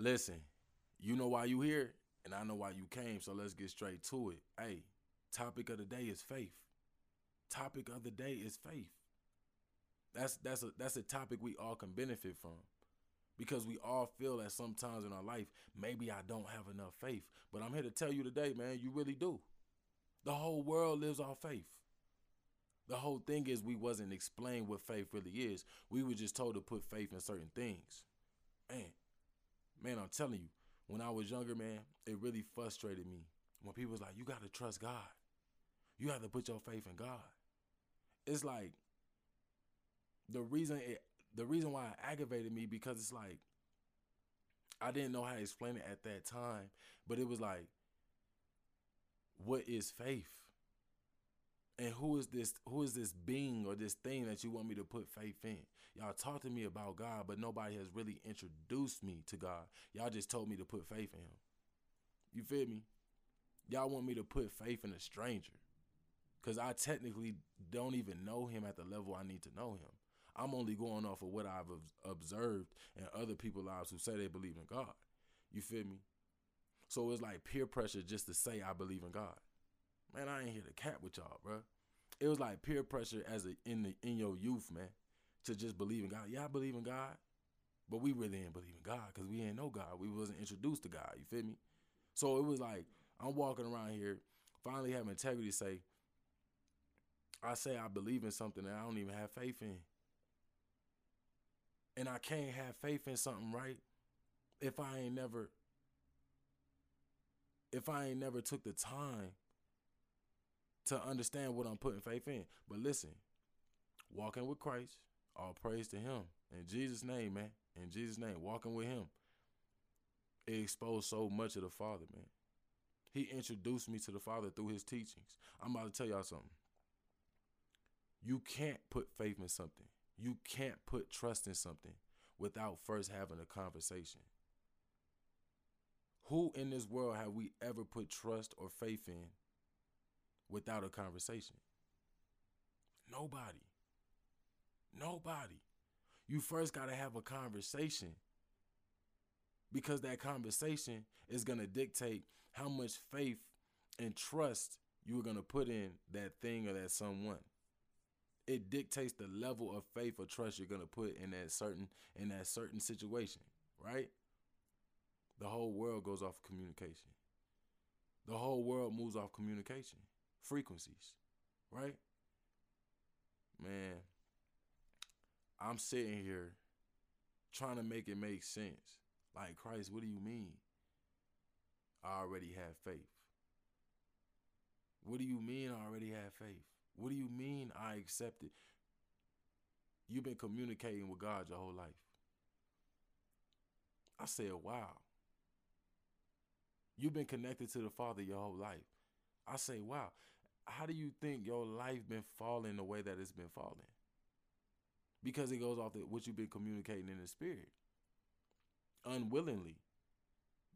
Listen, you know why you here, and I know why you came. So let's get straight to it. Hey, topic of the day is faith. Topic of the day is faith. That's that's a that's a topic we all can benefit from. Because we all feel that sometimes in our life, maybe I don't have enough faith. But I'm here to tell you today, man, you really do. The whole world lives off faith. The whole thing is we wasn't explained what faith really is. We were just told to put faith in certain things. Man, man, I'm telling you, when I was younger, man, it really frustrated me when people was like, you got to trust God. You have to put your faith in God. It's like the reason it the reason why it aggravated me because it's like I didn't know how to explain it at that time, but it was like what is faith? And who is this who is this being or this thing that you want me to put faith in? Y'all talk to me about God, but nobody has really introduced me to God. Y'all just told me to put faith in him. You feel me? Y'all want me to put faith in a stranger. Cause I technically don't even know him at the level I need to know him. I'm only going off of what I've observed in other people's lives who say they believe in God. You feel me? So it's like peer pressure just to say I believe in God. Man, I ain't here to cap with y'all, bro. It was like peer pressure as a in the in your youth, man, to just believe in God. Yeah, I believe in God, but we really didn't believe in God because we didn't know God. We wasn't introduced to God. You feel me? So it was like I'm walking around here, finally having integrity say, I say I believe in something that I don't even have faith in and I can't have faith in something right if I ain't never if I ain't never took the time to understand what I'm putting faith in. But listen, walking with Christ, all praise to him. In Jesus' name, man. In Jesus' name, walking with him. It exposed so much of the Father, man. He introduced me to the Father through his teachings. I'm about to tell y'all something. You can't put faith in something you can't put trust in something without first having a conversation. Who in this world have we ever put trust or faith in without a conversation? Nobody. Nobody. You first got to have a conversation because that conversation is going to dictate how much faith and trust you are going to put in that thing or that someone it dictates the level of faith or trust you're gonna put in that certain in that certain situation, right? The whole world goes off communication. The whole world moves off communication, frequencies, right? Man, I'm sitting here trying to make it make sense. Like, Christ, what do you mean? I already have faith. What do you mean I already have faith? What do you mean I accept it? You've been communicating with God your whole life. I said, wow. You've been connected to the Father your whole life. I say, wow. How do you think your life been falling the way that it's been falling? Because it goes off the, what you've been communicating in the spirit. Unwillingly.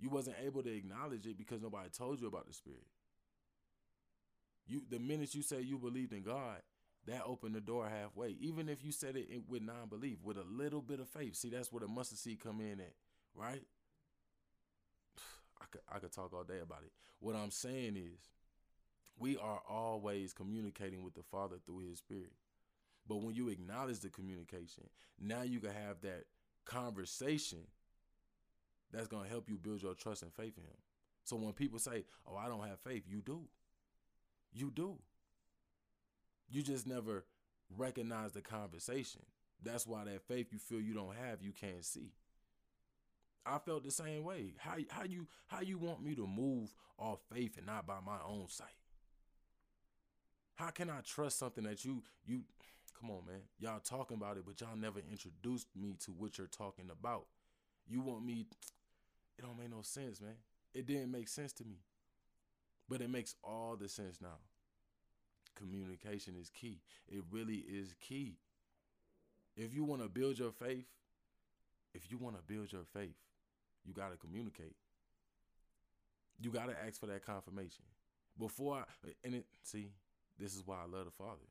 You wasn't able to acknowledge it because nobody told you about the spirit. You the minute you say you believed in God, that opened the door halfway. Even if you said it with non-belief, with a little bit of faith. See, that's where the mustard seed come in at, right? I could I could talk all day about it. What I'm saying is, we are always communicating with the Father through His Spirit. But when you acknowledge the communication, now you can have that conversation that's gonna help you build your trust and faith in Him. So when people say, "Oh, I don't have faith," you do. You do. You just never recognize the conversation. That's why that faith you feel you don't have, you can't see. I felt the same way. How how you how you want me to move off faith and not by my own sight? How can I trust something that you you come on man. Y'all talking about it, but y'all never introduced me to what you're talking about. You want me it don't make no sense, man. It didn't make sense to me. But it makes all the sense now. Communication is key. It really is key. If you want to build your faith, if you want to build your faith, you got to communicate. You got to ask for that confirmation. Before I, and it, see, this is why I love the Father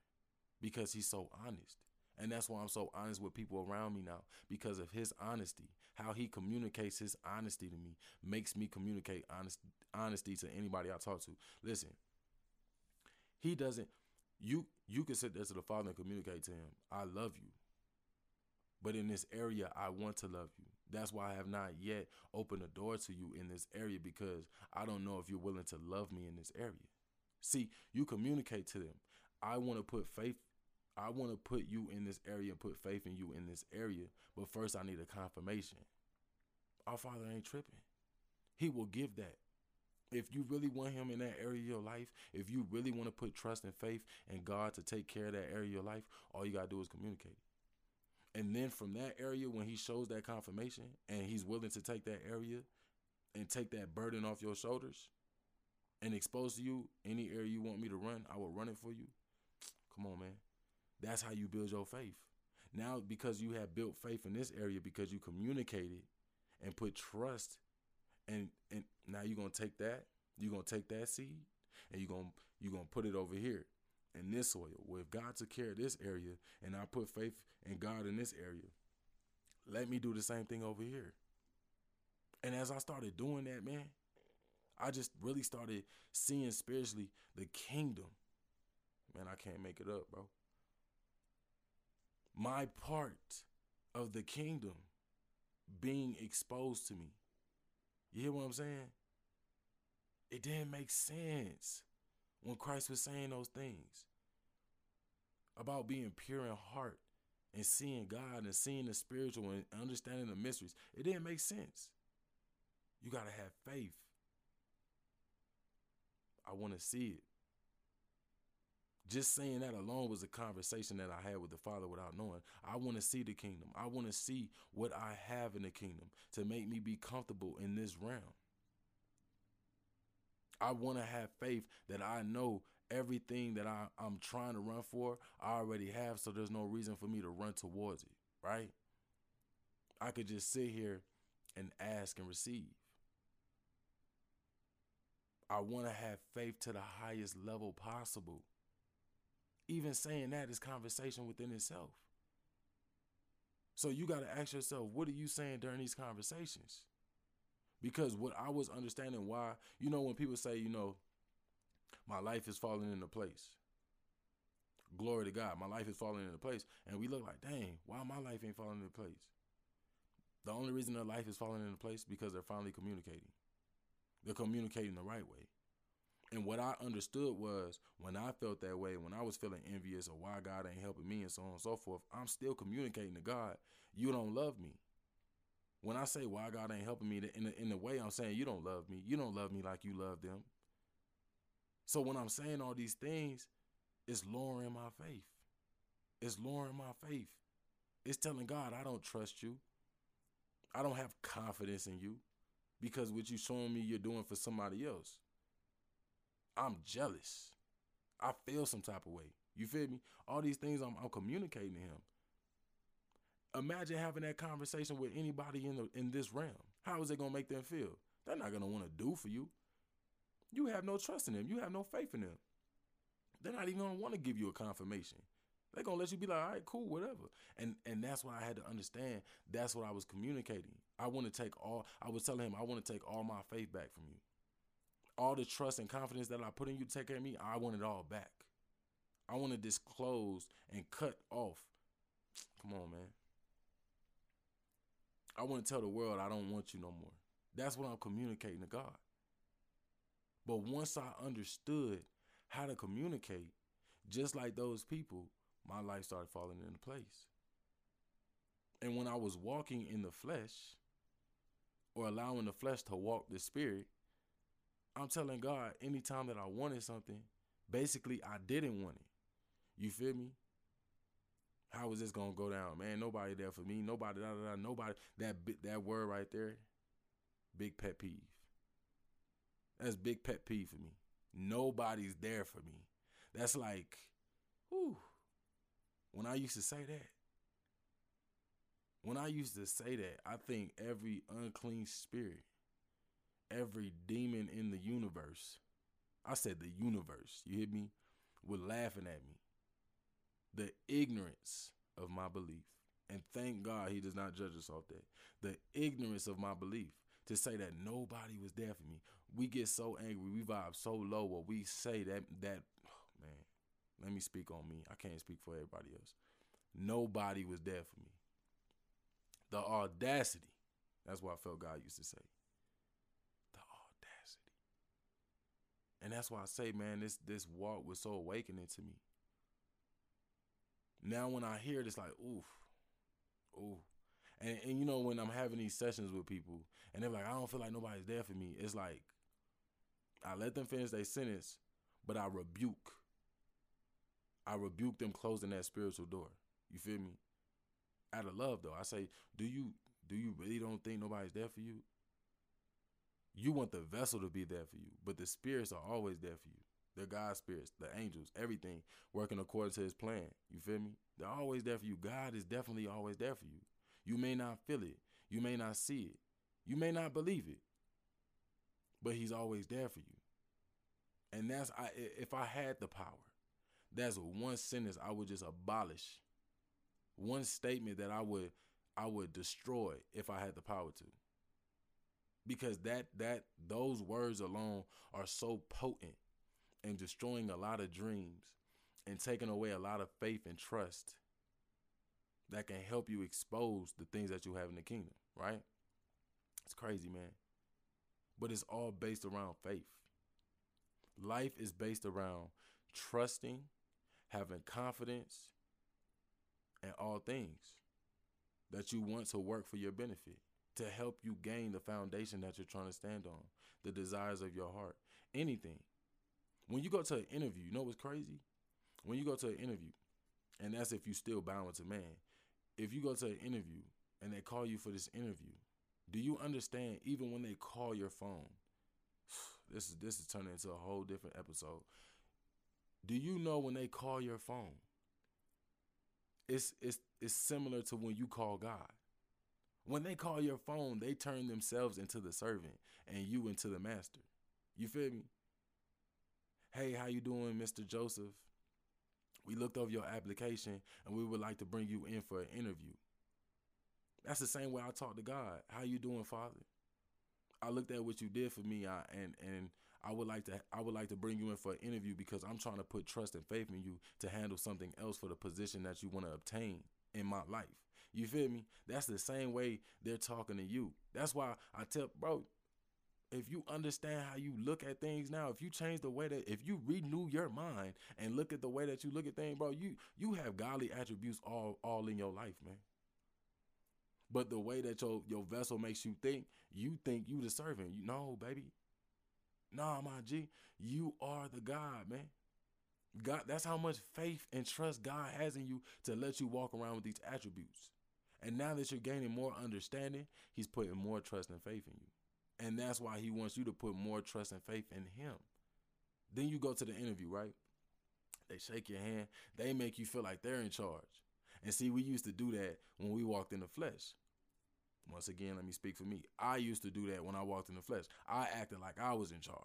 because he's so honest. And that's why I'm so honest with people around me now because of his honesty. How he communicates his honesty to me makes me communicate honest, honesty to anybody I talk to. Listen, he doesn't you you can sit there to the father and communicate to him, I love you. But in this area, I want to love you. That's why I have not yet opened the door to you in this area because I don't know if you're willing to love me in this area. See, you communicate to them. I want to put faith I want to put you in this area and put faith in you in this area, but first I need a confirmation. Our Father ain't tripping. He will give that. If you really want him in that area of your life, if you really want to put trust and faith in God to take care of that area of your life, all you got to do is communicate. And then from that area, when he shows that confirmation and he's willing to take that area and take that burden off your shoulders and expose to you any area you want me to run, I will run it for you. Come on, man. That's how you build your faith. Now, because you have built faith in this area, because you communicated and put trust, and and now you're gonna take that, you're gonna take that seed, and you're gonna you're gonna put it over here in this soil. Well, if God took care of this area, and I put faith in God in this area, let me do the same thing over here. And as I started doing that, man, I just really started seeing spiritually the kingdom. Man, I can't make it up, bro my part of the kingdom being exposed to me. You hear what I'm saying? It didn't make sense when Christ was saying those things about being pure in heart and seeing God and seeing the spiritual and understanding the mysteries. It didn't make sense. You got to have faith. I want to see it. Just saying that alone was a conversation that I had with the Father without knowing. I want to see the kingdom. I want to see what I have in the kingdom to make me be comfortable in this realm. I want to have faith that I know everything that I, I'm trying to run for, I already have, so there's no reason for me to run towards it, right? I could just sit here and ask and receive. I want to have faith to the highest level possible even saying that is conversation within itself. So you got to ask yourself, what are you saying during these conversations? Because what I was understanding why, you know, when people say, you know, my life is falling into place. Glory to God, my life is falling into place. And we look like, dang, why my life ain't falling into place? The only reason their life is falling into place because they're finally communicating. They're communicating the right way. And what I understood was when I felt that way, when I was feeling envious of why God ain't helping me and so on and so forth, I'm still communicating to God, you don't love me. When I say why God ain't helping me, in the, in the way I'm saying you don't love me, you don't love me like you love them. So when I'm saying all these things, it's lowering my faith. It's lowering my faith. It's telling God, I don't trust you. I don't have confidence in you because what you showing me you're doing for somebody else. I'm jealous. I feel some type of way. You feel me? All these things I'm, I'm communicating to him. Imagine having that conversation with anybody in the in this realm. How is it gonna make them feel? They're not gonna want to do for you. You have no trust in them. You have no faith in them. They're not even gonna want to give you a confirmation. They're gonna let you be like, all right, cool, whatever. And and that's what I had to understand. That's what I was communicating. I want to take all. I was telling him I want to take all my faith back from you all the trust and confidence that I put in you to take care of me, I want it all back. I want to disclose and cut off. Come on, man. I want to tell the world I don't want you no more. That's what I'm communicating to God. But once I understood how to communicate, just like those people, my life started falling into place. And when I was walking in the flesh, or allowing the flesh to walk the spirit, I'm telling God, anytime that I wanted something, basically I didn't want it. You feel me? How is this gonna go down, man? Nobody there for me. Nobody, da, da, da, nobody. That that word right there, big pet peeve. That's big pet peeve for me. Nobody's there for me. That's like, whew. When I used to say that, when I used to say that, I think every unclean spirit every demon in the universe, I said the universe, you hear me, were laughing at me. The ignorance of my belief. And thank God he does not judge us off that. The ignorance of my belief to say that nobody was there for me. We get so angry, we vibe so low, or we say that that let me speak on me. I can't speak for everybody else. Nobody was there for me. The audacity. That's what I felt God used to say. The audacity. And that's why I say, man, this this walk was so awakening to me. Now when I hear it, it's like, oof, ooh. And, and you know, when I'm having these sessions with people and they're like, I don't feel like nobody's there for me, it's like I let them finish their sentence, but I rebuke. I rebuke them closing that spiritual door. You feel me? Out of love though. I say, do you do you really don't think nobody's there for you? You want the vessel to be there for you, but the spirits are always there for you. The God spirits, the angels, everything working according to his plan. You feel me? They're always there for you. God is definitely always there for you. You may not feel it. You may not see it. You may not believe it. But he's always there for you. And that's I if I had the power, that's one sentence I would just abolish. One statement that I would I would destroy if I had the power to. Because that that those words alone are so potent in destroying a lot of dreams and taking away a lot of faith and trust that can help you expose the things that you have in the kingdom, right? It's crazy, man. But it's all based around faith. Life is based around trusting, having confidence in all things that you want to work for your benefit, to help you gain the foundation that you're trying to stand on, the desires of your heart, anything. When you go to an interview, you know what's crazy? When you go to an interview, and that's if you still bound to man, if you go to an interview and they call you for this interview, do you understand even when they call your phone? This is this is turning into a whole different episode. Do you know when they call your phone? It's it's it's similar to when you call God. When they call your phone, they turn themselves into the servant and you into the master. You feel me? Hey, how you doing, Mr. Joseph? We looked over your application and we would like to bring you in for an interview. That's the same way I talk to God. How you doing, Father? I looked at what you did for me, I, and and I would like to I would like to bring you in for an interview because I'm trying to put trust and faith in you to handle something else for the position that you want to obtain in my life. You feel me? That's the same way they're talking to you. That's why I tell bro, if you understand how you look at things now, if you change the way that if you renew your mind and look at the way that you look at things, bro, you you have godly attributes all all in your life, man. But the way that your your vessel makes you think, you think you the servant. You know, baby. Nah, my G, you are the God, man. God, that's how much faith and trust God has in you to let you walk around with these attributes. And now that you're gaining more understanding, He's putting more trust and faith in you. And that's why he wants you to put more trust and faith in him. Then you go to the interview, right? They shake your hand. They make you feel like they're in charge. And see, we used to do that when we walked in the flesh. Once again, let me speak for me. I used to do that when I walked in the flesh. I acted like I was in charge.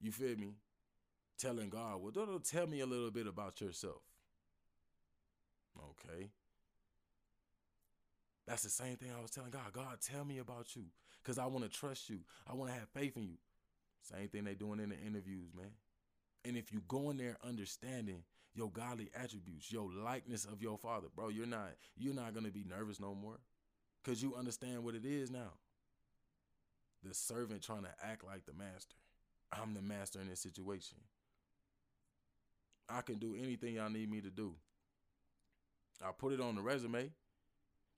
You feel me? Telling God, well, do tell me a little bit about yourself. Okay. That's the same thing I was telling God. God, tell me about you because I want to trust you. I want to have faith in you. Same thing they doing in the interviews, man. And if you go in there understanding your godly attributes, your likeness of your father, bro, you're not you're not gonna be nervous no more. Cause you understand what it is now. The servant trying to act like the master. I'm the master in this situation. I can do anything y'all need me to do. I put it on the resume.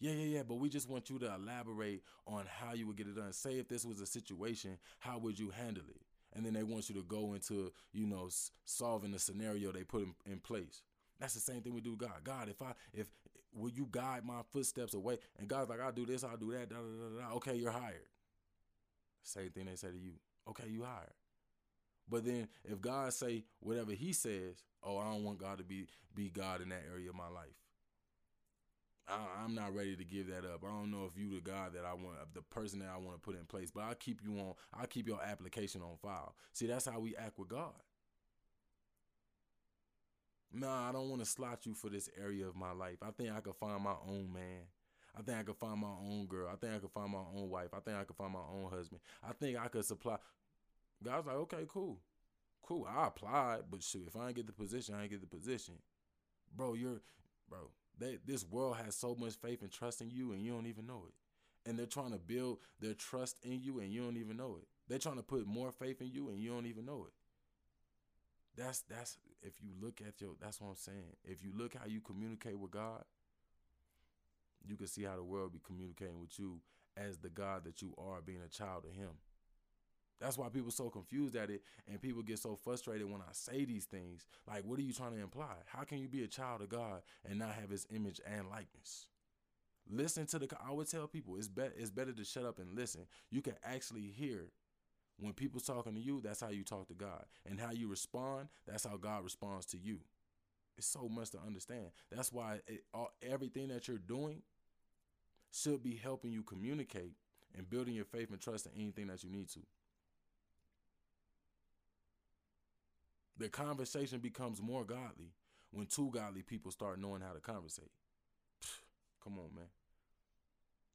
Yeah, yeah, yeah. But we just want you to elaborate on how you would get it done. Say if this was a situation, how would you handle it? And then they want you to go into, you know, solving the scenario they put in, in place. That's the same thing we do God. God, if I, if, will you guide my footsteps away? And God's like, I'll do this, I'll do that, da, da, da. Okay, you're hired. Same thing they say to you. Okay, you hired. But then if God say whatever he says, oh, I don't want God to be be God in that area of my life. I, am not ready to give that up. I don't know if you the guy that I want, the person that I want to put in place, but I'll keep you on. I'll keep your application on file. See, that's how we act with God. Nah, I don't want to slot you for this area of my life. I think I could find my own man. I think I could find my own girl. I think I could find my own wife. I think I could find my own husband. I think I could supply. God's like, okay, cool. Cool. I applied, but shoot, if I ain't get the position, I ain't get the position. Bro, you're bro, they this world has so much faith and trust in you and you don't even know it. And they're trying to build their trust in you and you don't even know it. They're trying to put more faith in you and you don't even know it. That's that's if you look at your that's what I'm saying. If you look how you communicate with God, you can see how the world be communicating with you as the God that you are being a child of him. That's why people so confused at it and people get so frustrated when I say these things. Like, what are you trying to imply? How can you be a child of God and not have his image and likeness? Listen to the I would tell people it's better it's better to shut up and listen. You can actually hear when people's talking to you, that's how you talk to God. And how you respond, that's how God responds to you. It's so much to understand. That's why it, all, everything that you're doing should be helping you communicate and building your faith and trust in anything that you need to. The conversation becomes more godly when two godly people start knowing how to conversate. Come on, man.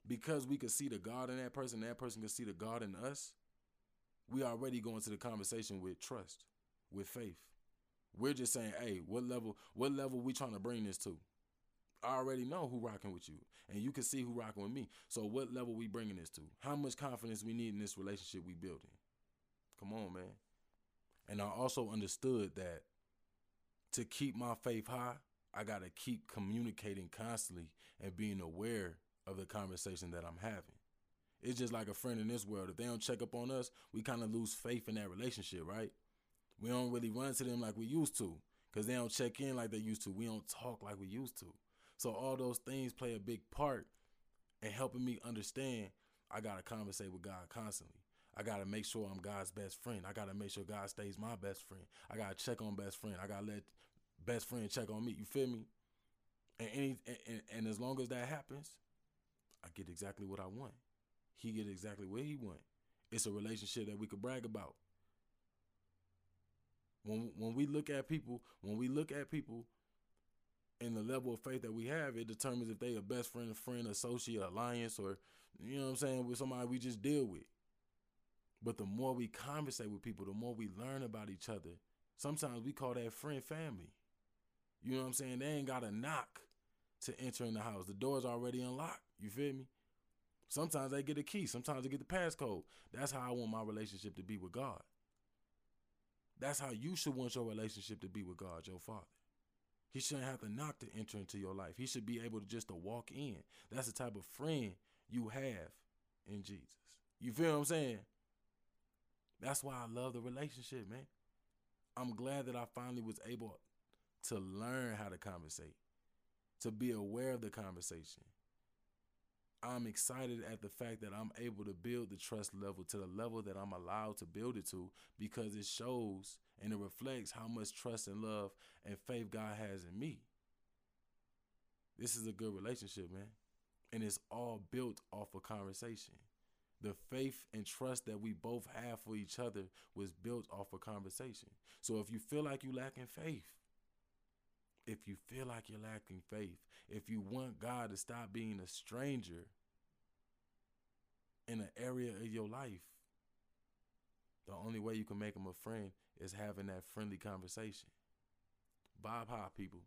Because we can see the God in that person, that person can see the God in us we already go into the conversation with trust, with faith. We're just saying, hey, what level, what level we trying to bring this to? I already know who rocking with you, and you can see who rocking with me. So what level we bringing this to? How much confidence we need in this relationship we building? Come on, man. And I also understood that to keep my faith high, I gotta keep communicating constantly and being aware of the conversation that I'm having. It's just like a friend in this world. If they don't check up on us, we kind of lose faith in that relationship, right? We don't really run to them like we used to because they don't check in like they used to. We don't talk like we used to. So all those things play a big part in helping me understand I got to conversate with God constantly. I got to make sure I'm God's best friend. I got to make sure God stays my best friend. I got to check on best friend. I got to let best friend check on me. You feel me? And, any, and, and as long as that happens, I get exactly what I want he get exactly where he went. It's a relationship that we could brag about. When when we look at people, when we look at people in the level of faith that we have, it determines if they a best friend, a friend, associate, alliance, or you know what I'm saying, with somebody we just deal with. But the more we conversate with people, the more we learn about each other. Sometimes we call that friend family. You know what I'm saying? They ain't got a knock to enter in the house. The door's already unlocked. You feel me? Sometimes they get a key. Sometimes they get the passcode. That's how I want my relationship to be with God. That's how you should want your relationship to be with God, your Father. He shouldn't have to knock to enter into your life. He should be able to just to walk in. That's the type of friend you have in Jesus. You feel what I'm saying? That's why I love the relationship, man. I'm glad that I finally was able to learn how to conversate, to be aware of the conversation, I'm excited at the fact that I'm able to build the trust level to the level that I'm allowed to build it to because it shows and it reflects how much trust and love and faith God has in me. This is a good relationship, man. And it's all built off of conversation. The faith and trust that we both have for each other was built off of conversation. So if you feel like you lacking faith, if you feel like you're lacking faith, if you want God to stop being a stranger in an area of your life, the only way you can make him a friend is having that friendly conversation. Bob High, people.